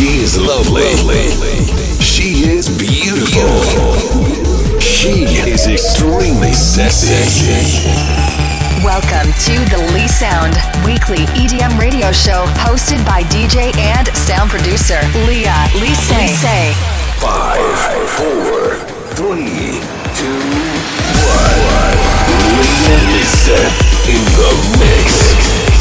She is lovely. She is beautiful. She is extremely sexy. Welcome to the Lee Sound Weekly EDM radio show hosted by DJ and sound producer Leah Lise. Lise. Five, four, three, two, one. Leah Lise in the mix.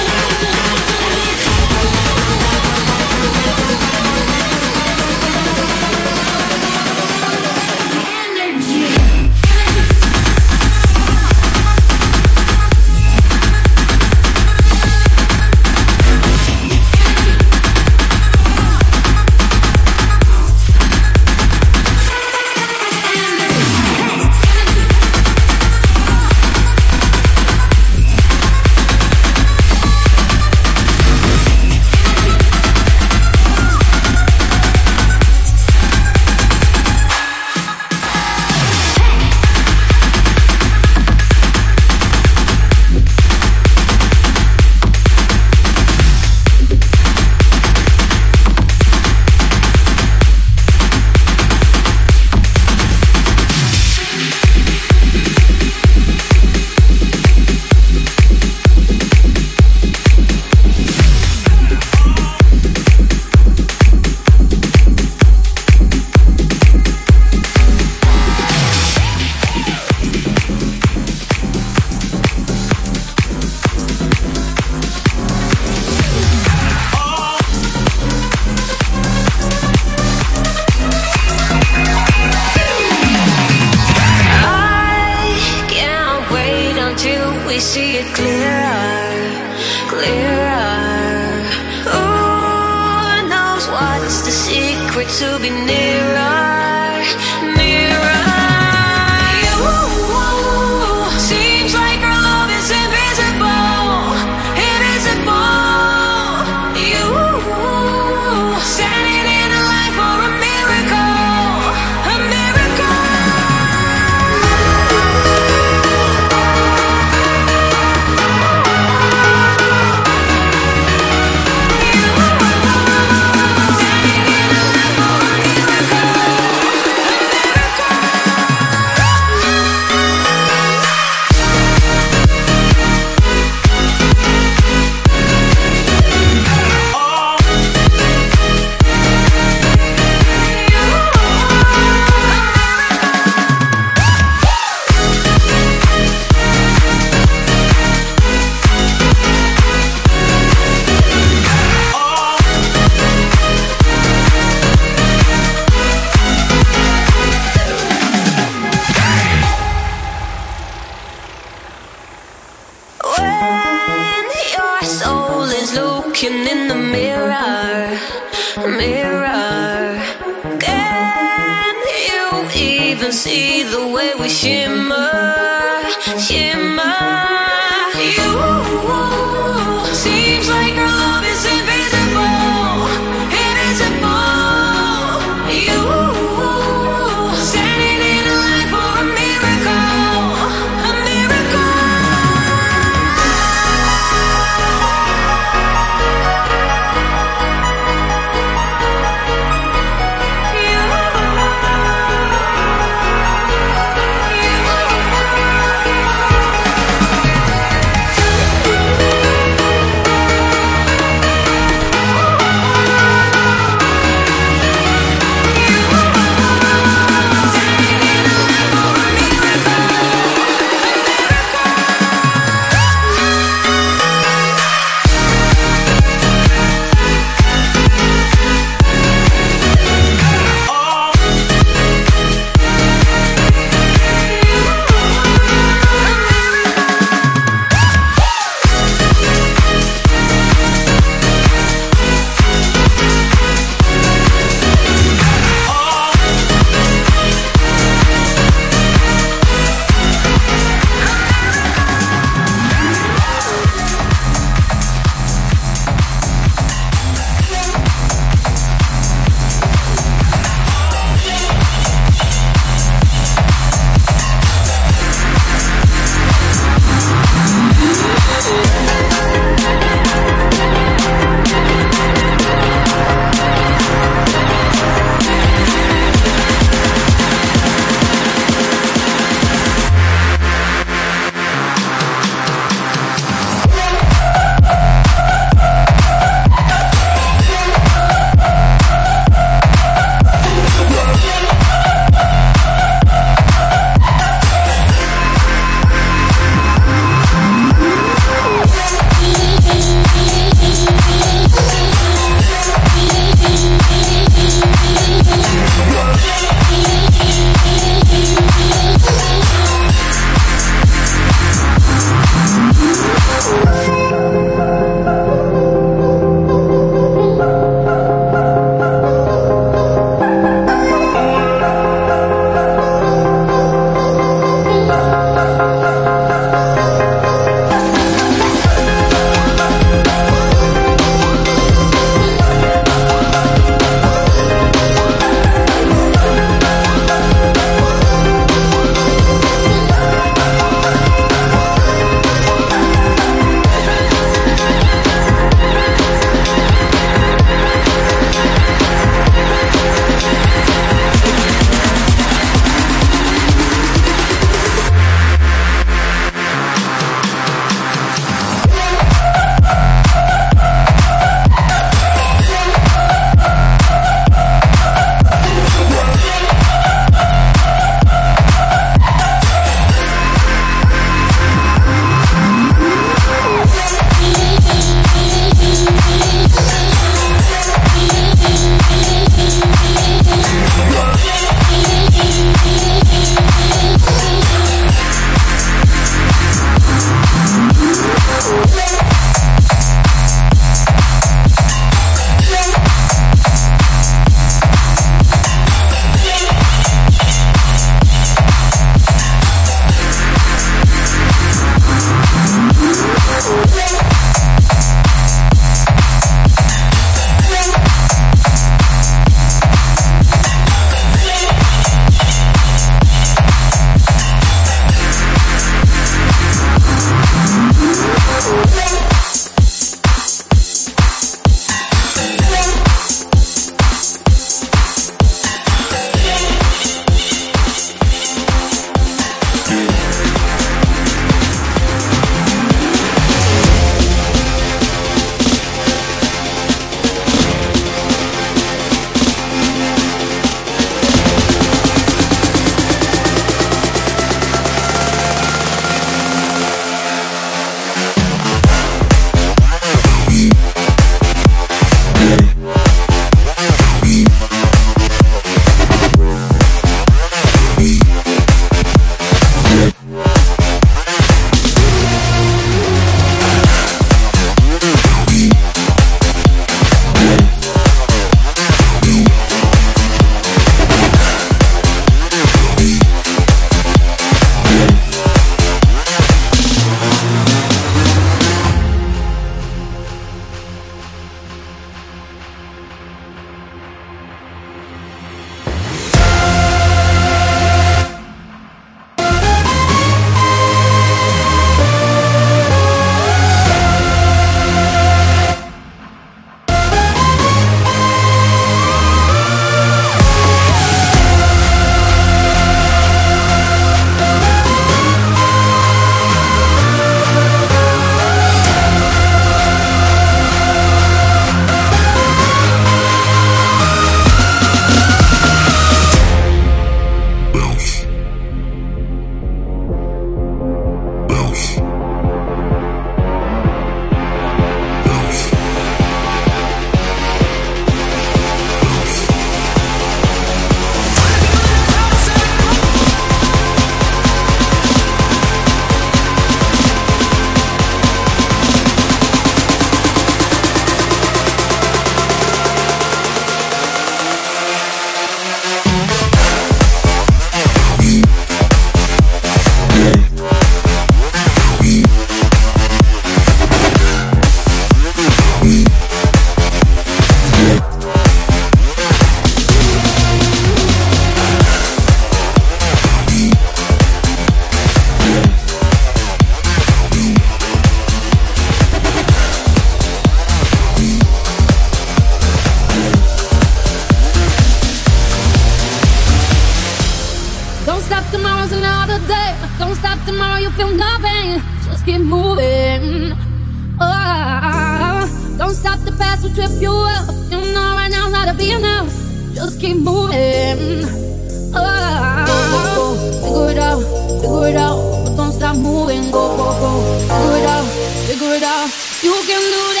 You can do this.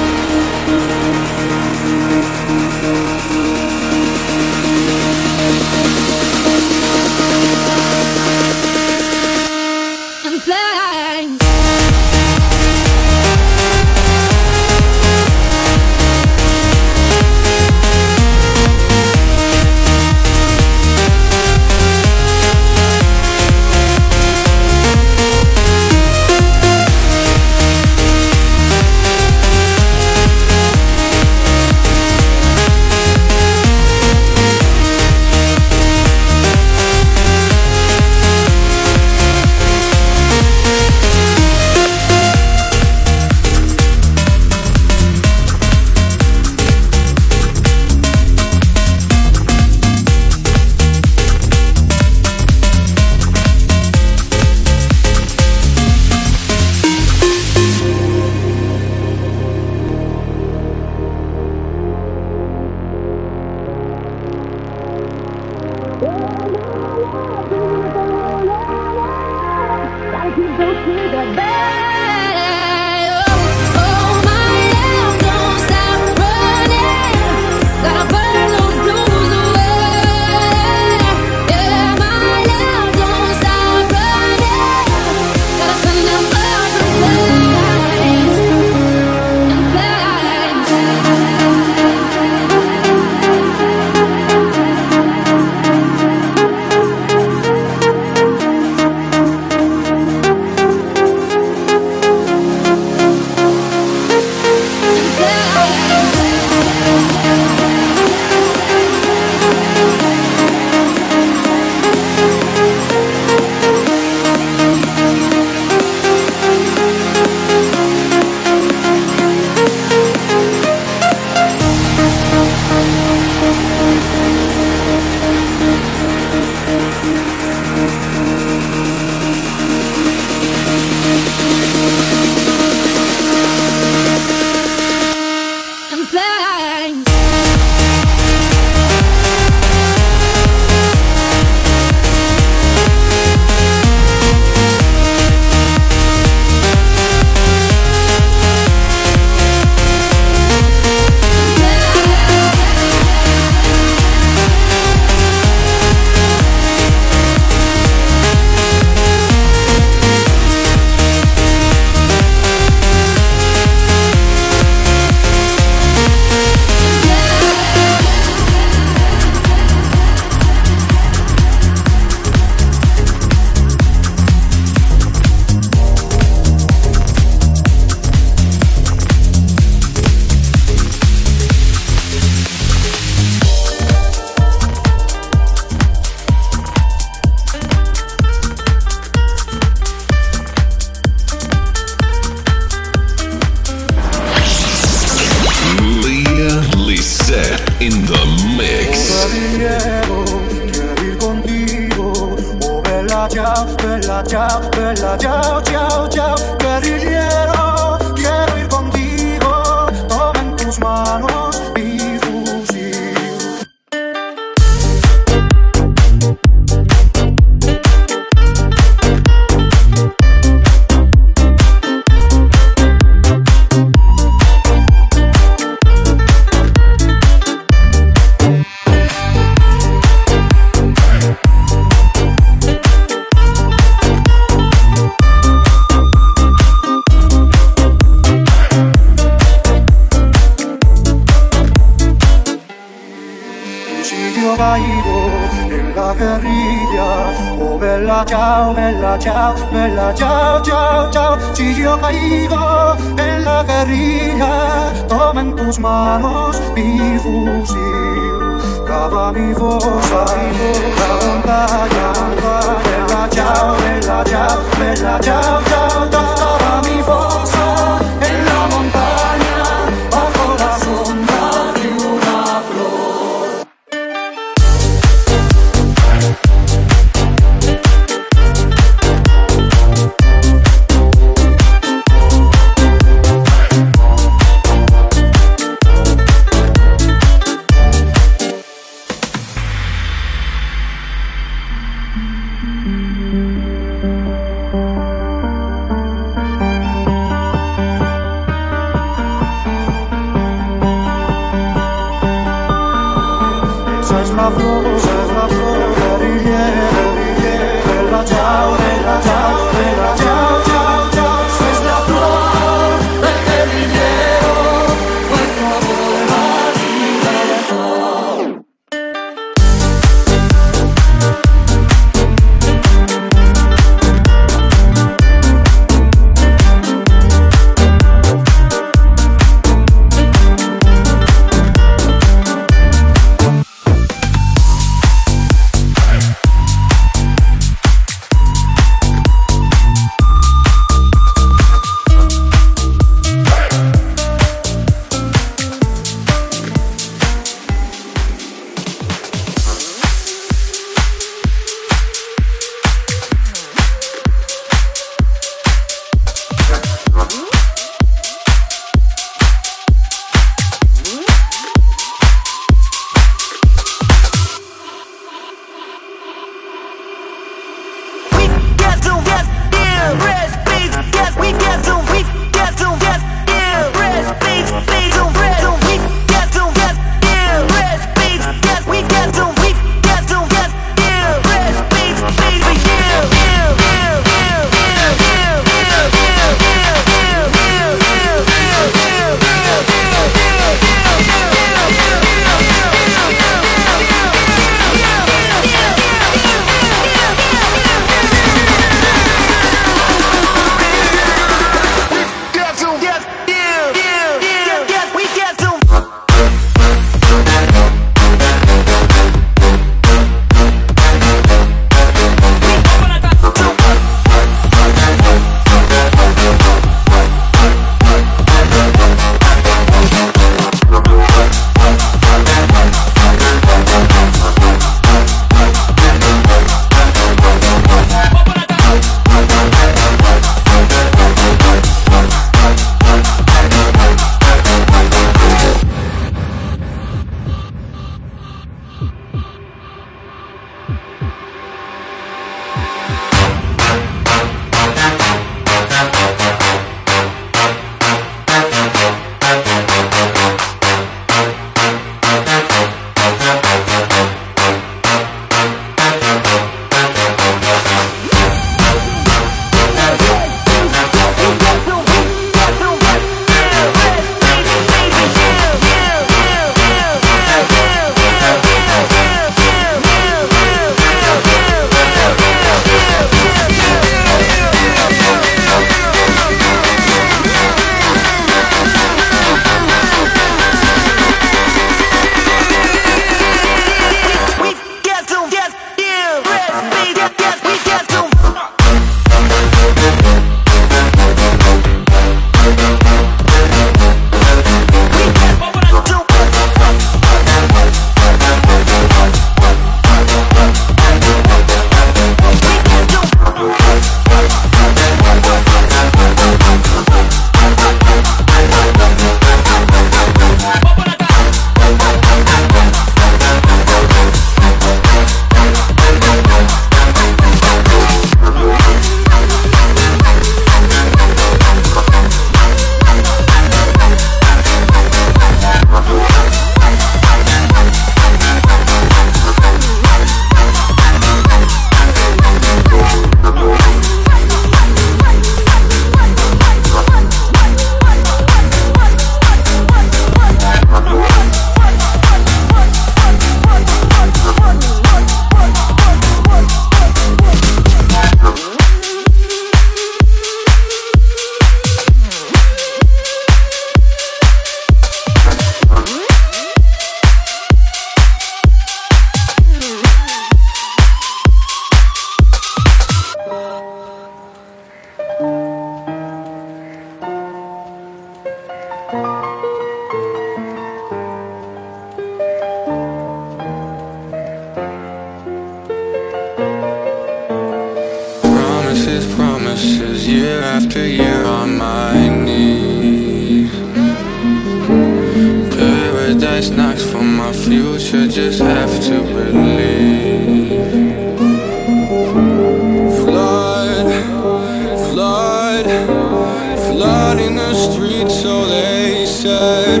blood in the streets, so they said.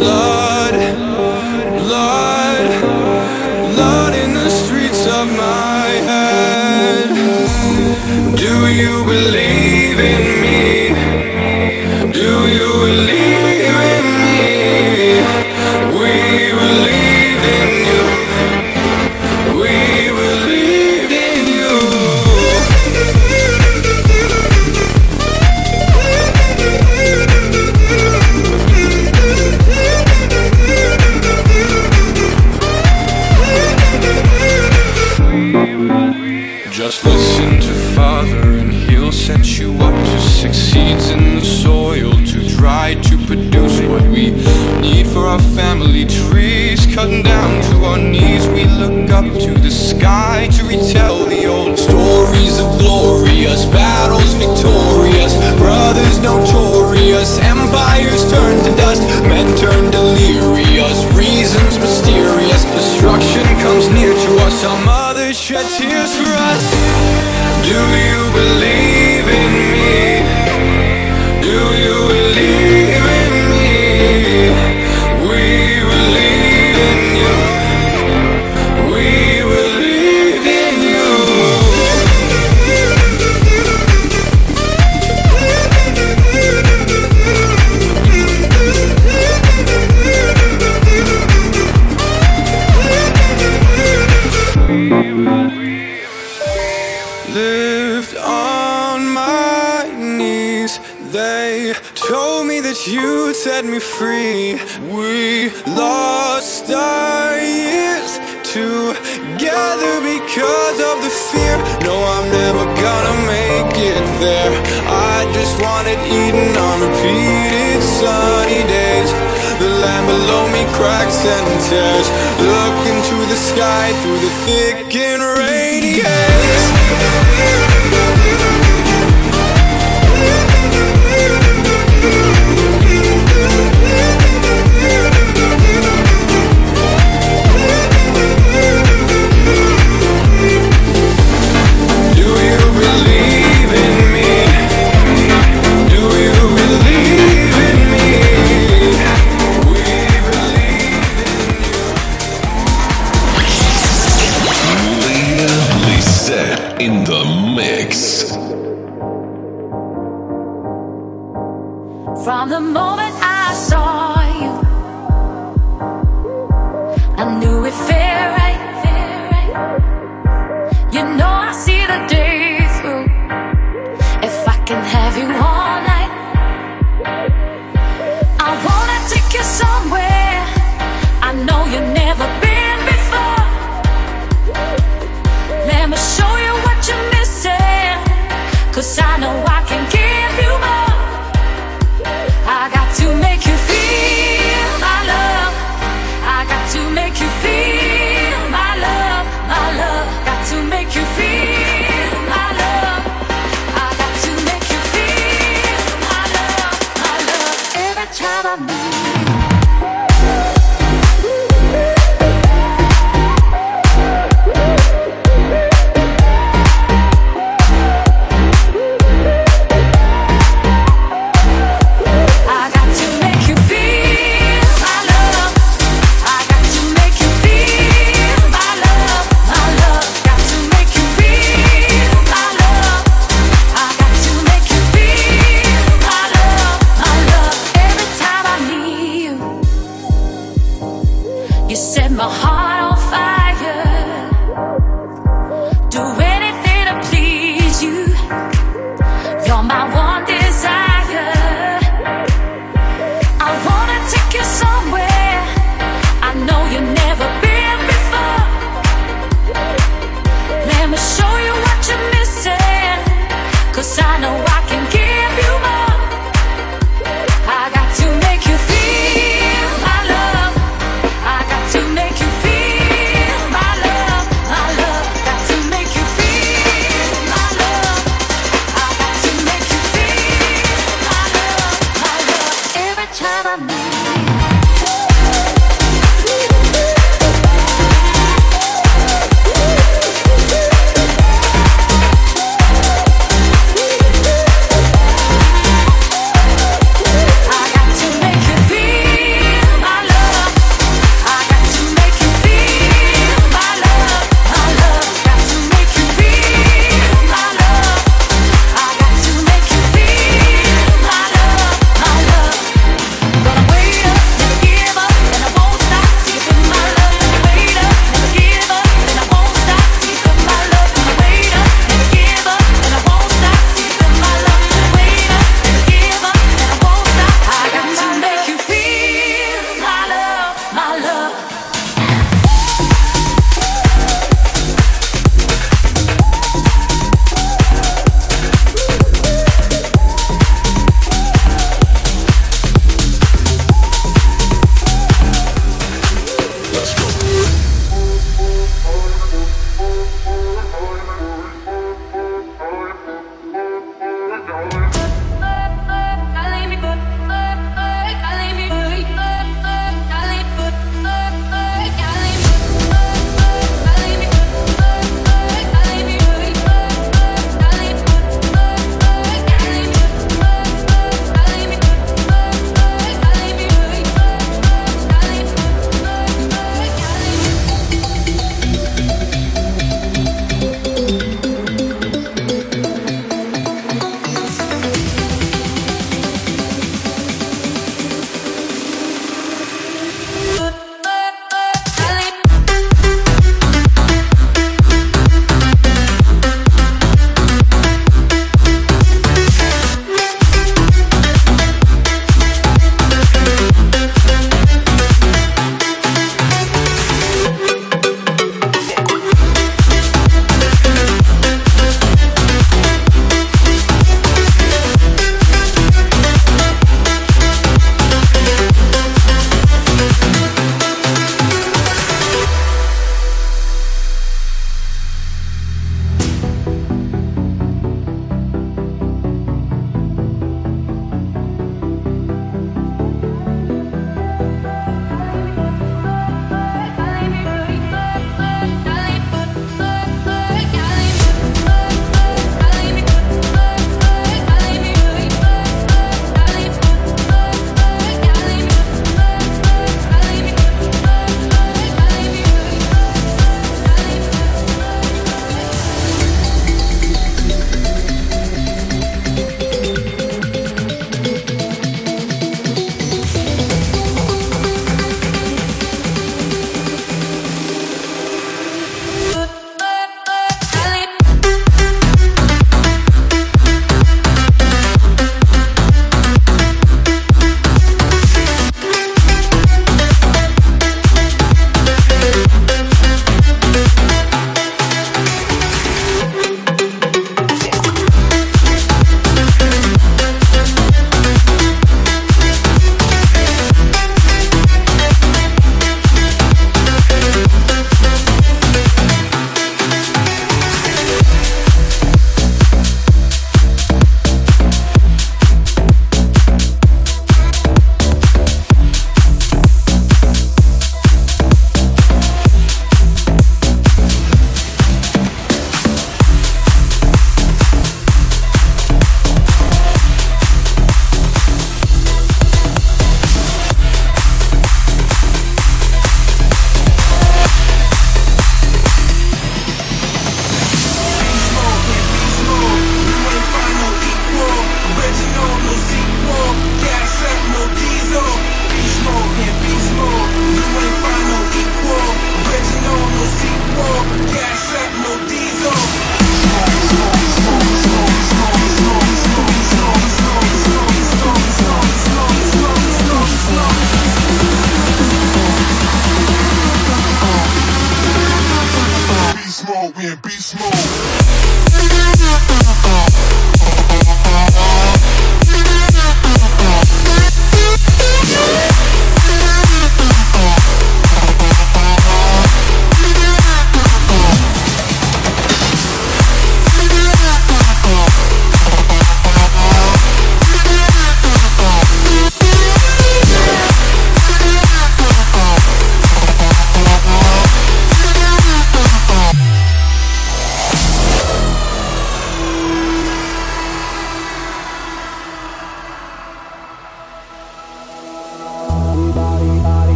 Blood, blood, blood in the streets of my head. Do you believe? up to the sky to retell the old stories of glorious battles victorious, brothers notorious, empires turned to dust, men turned delirious, reasons mysterious, destruction comes near to us, some others shed tears for us. Do you believe? set me free. We lost our years together because of the fear. No, I'm never gonna make it there. I just wanted Eden on repeated sunny days. The land below me cracks and tears. Look into the sky through the thick and rainy haze.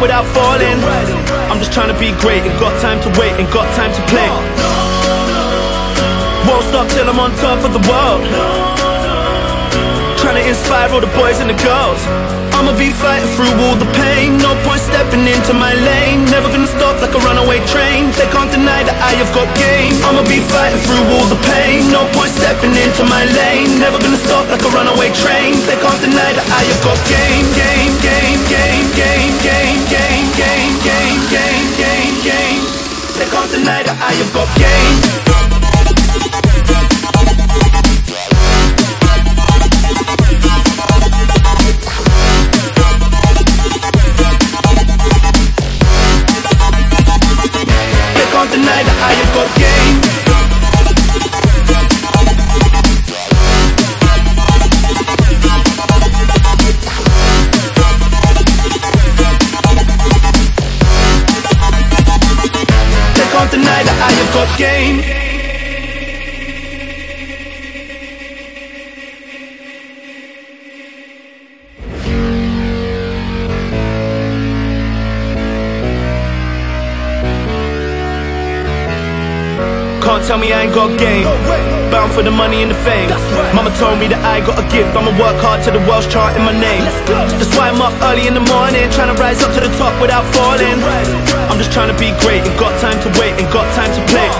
Without falling. I'm just trying to be great, ain't got time to wait, ain't got time to play. Won't stop till I'm on top of the world. Trying to inspire all the boys and the girls. Be fighting through all the pain. No point stepping into my lane. Never gonna stop like a runaway train. They can't deny that I have got game. I'ma be fighting through all the pain. No point stepping into my lane. Never gonna stop like a runaway train. They can't deny that I have got game, game, game, game, game, game, game, game, game, game, game, game. They can't deny that I have got game. Can't deny that I have got game. Can't tell me I ain't got game. Bound for the money and the fame. Mama told me that I got a gift. I'ma work hard to the Welsh chart in my name. That's why I'm up early in the morning, trying to rise up to the top without falling. I'm just trying to be great, ain't got time to wait, ain't got time to play.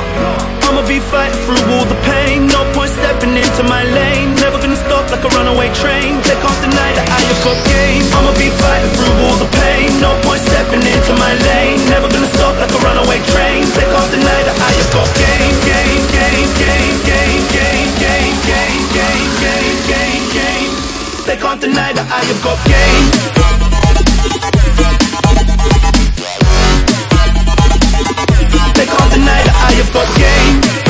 I'ma be fighting through all the pain. No point stepping into my lane. Never gonna stop like a runaway train. They can't deny that I have got game. I'ma be fighting through all the pain. No point stepping into my lane. Never gonna stop like a runaway train. They can't deny that I have got game, game, game, game, game, game, game, game, game, game, game, game. They can't deny that I have got game. tonight, I I a fuck game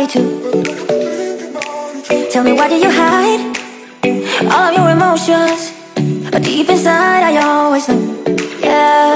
it too. Tell me why did you hide all of your emotions? But deep inside, I always know. Yeah.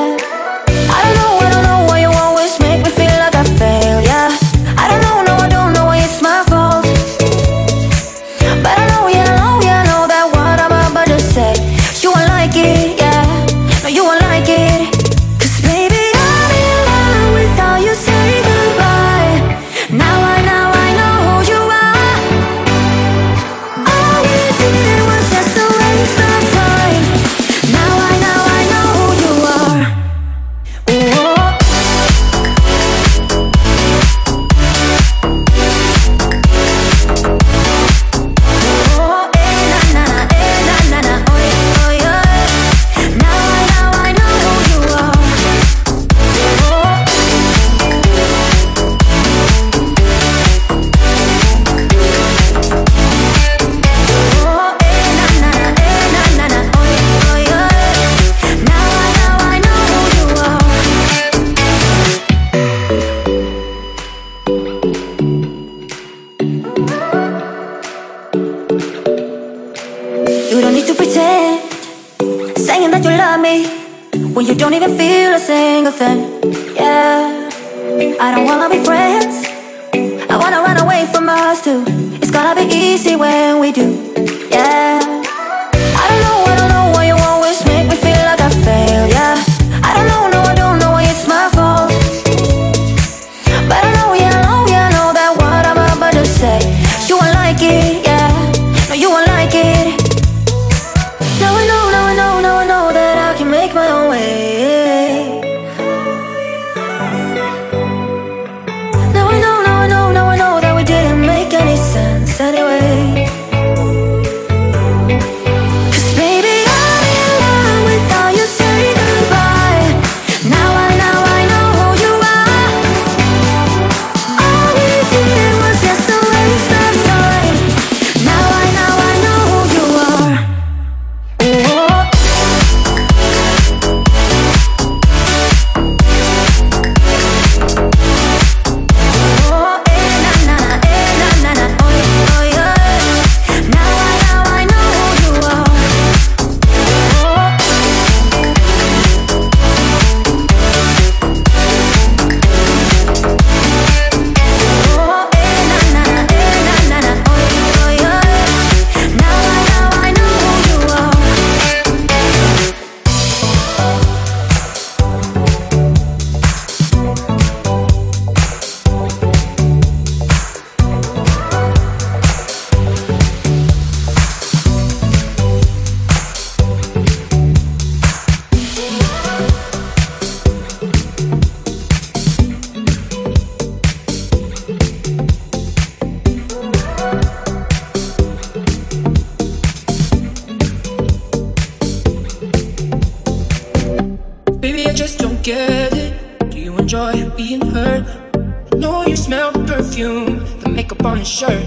know you smell the perfume, the makeup on your shirt.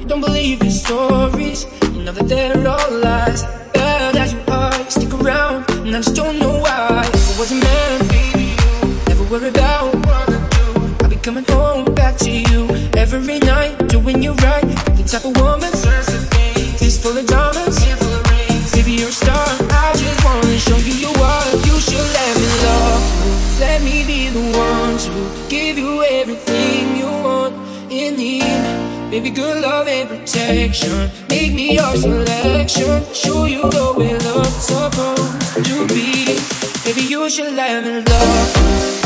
You don't believe in stories, you know that they're all lies. Bad as you are, you stick around, and I just don't know why. If it wasn't meant, baby, you never worry about what I do. I'll be coming home back to you every night, doing you right. The type of woman, face full of diamonds, baby, you're a star. I just wanna show you. Maybe good love and protection. Make me your selection. Show you the way love's supposed to be. Baby, you should have love.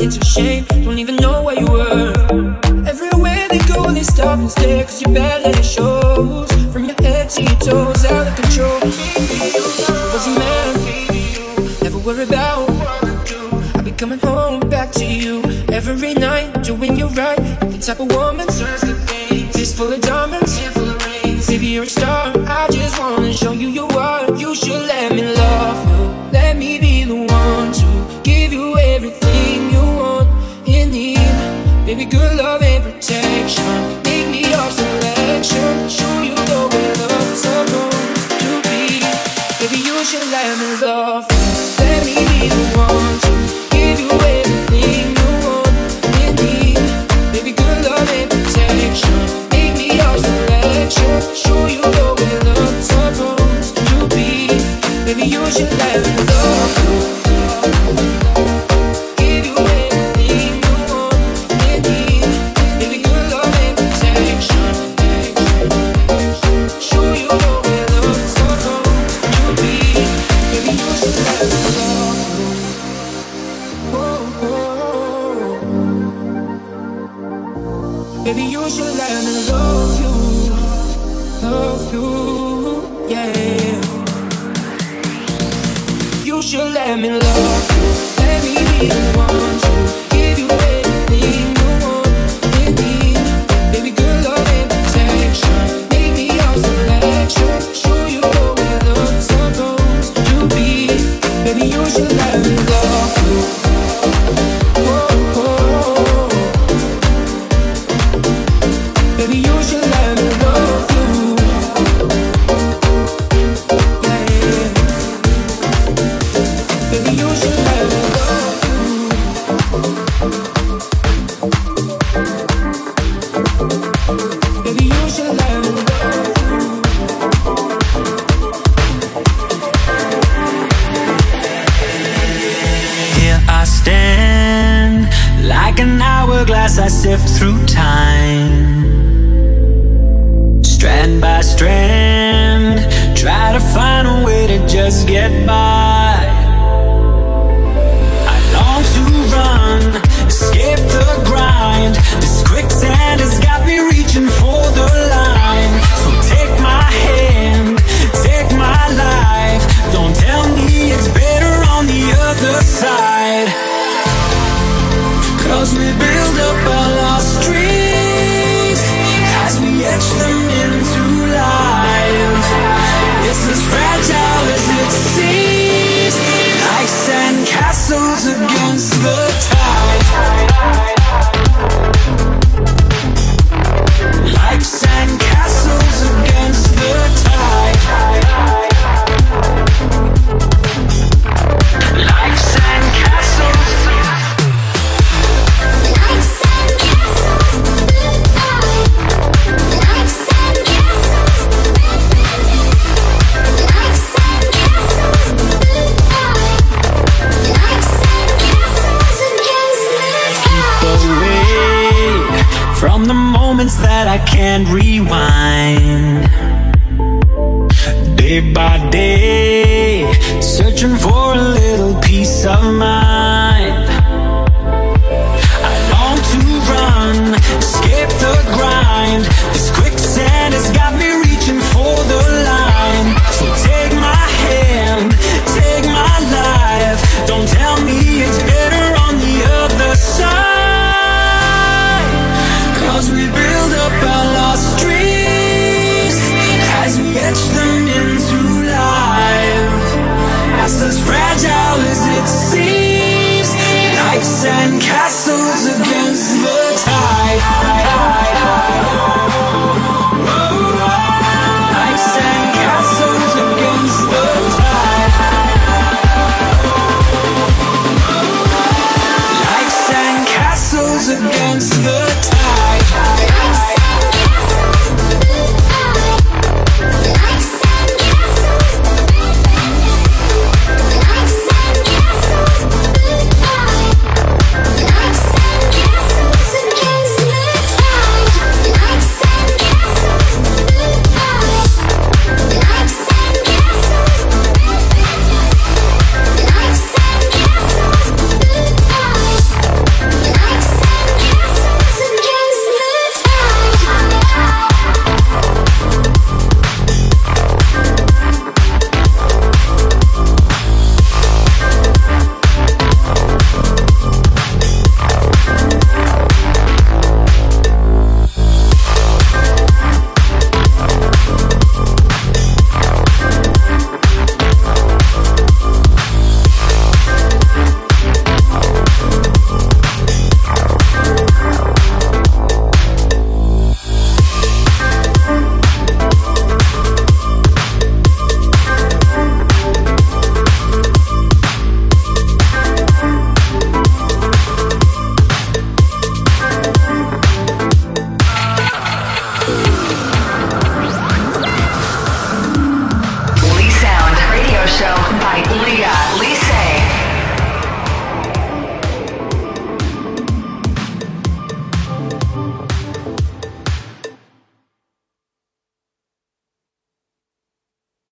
it's a shame. Don't even know where you were. Everywhere they go, they stop and stare. Cause you're bad at it shows. From your head to your toes. get by.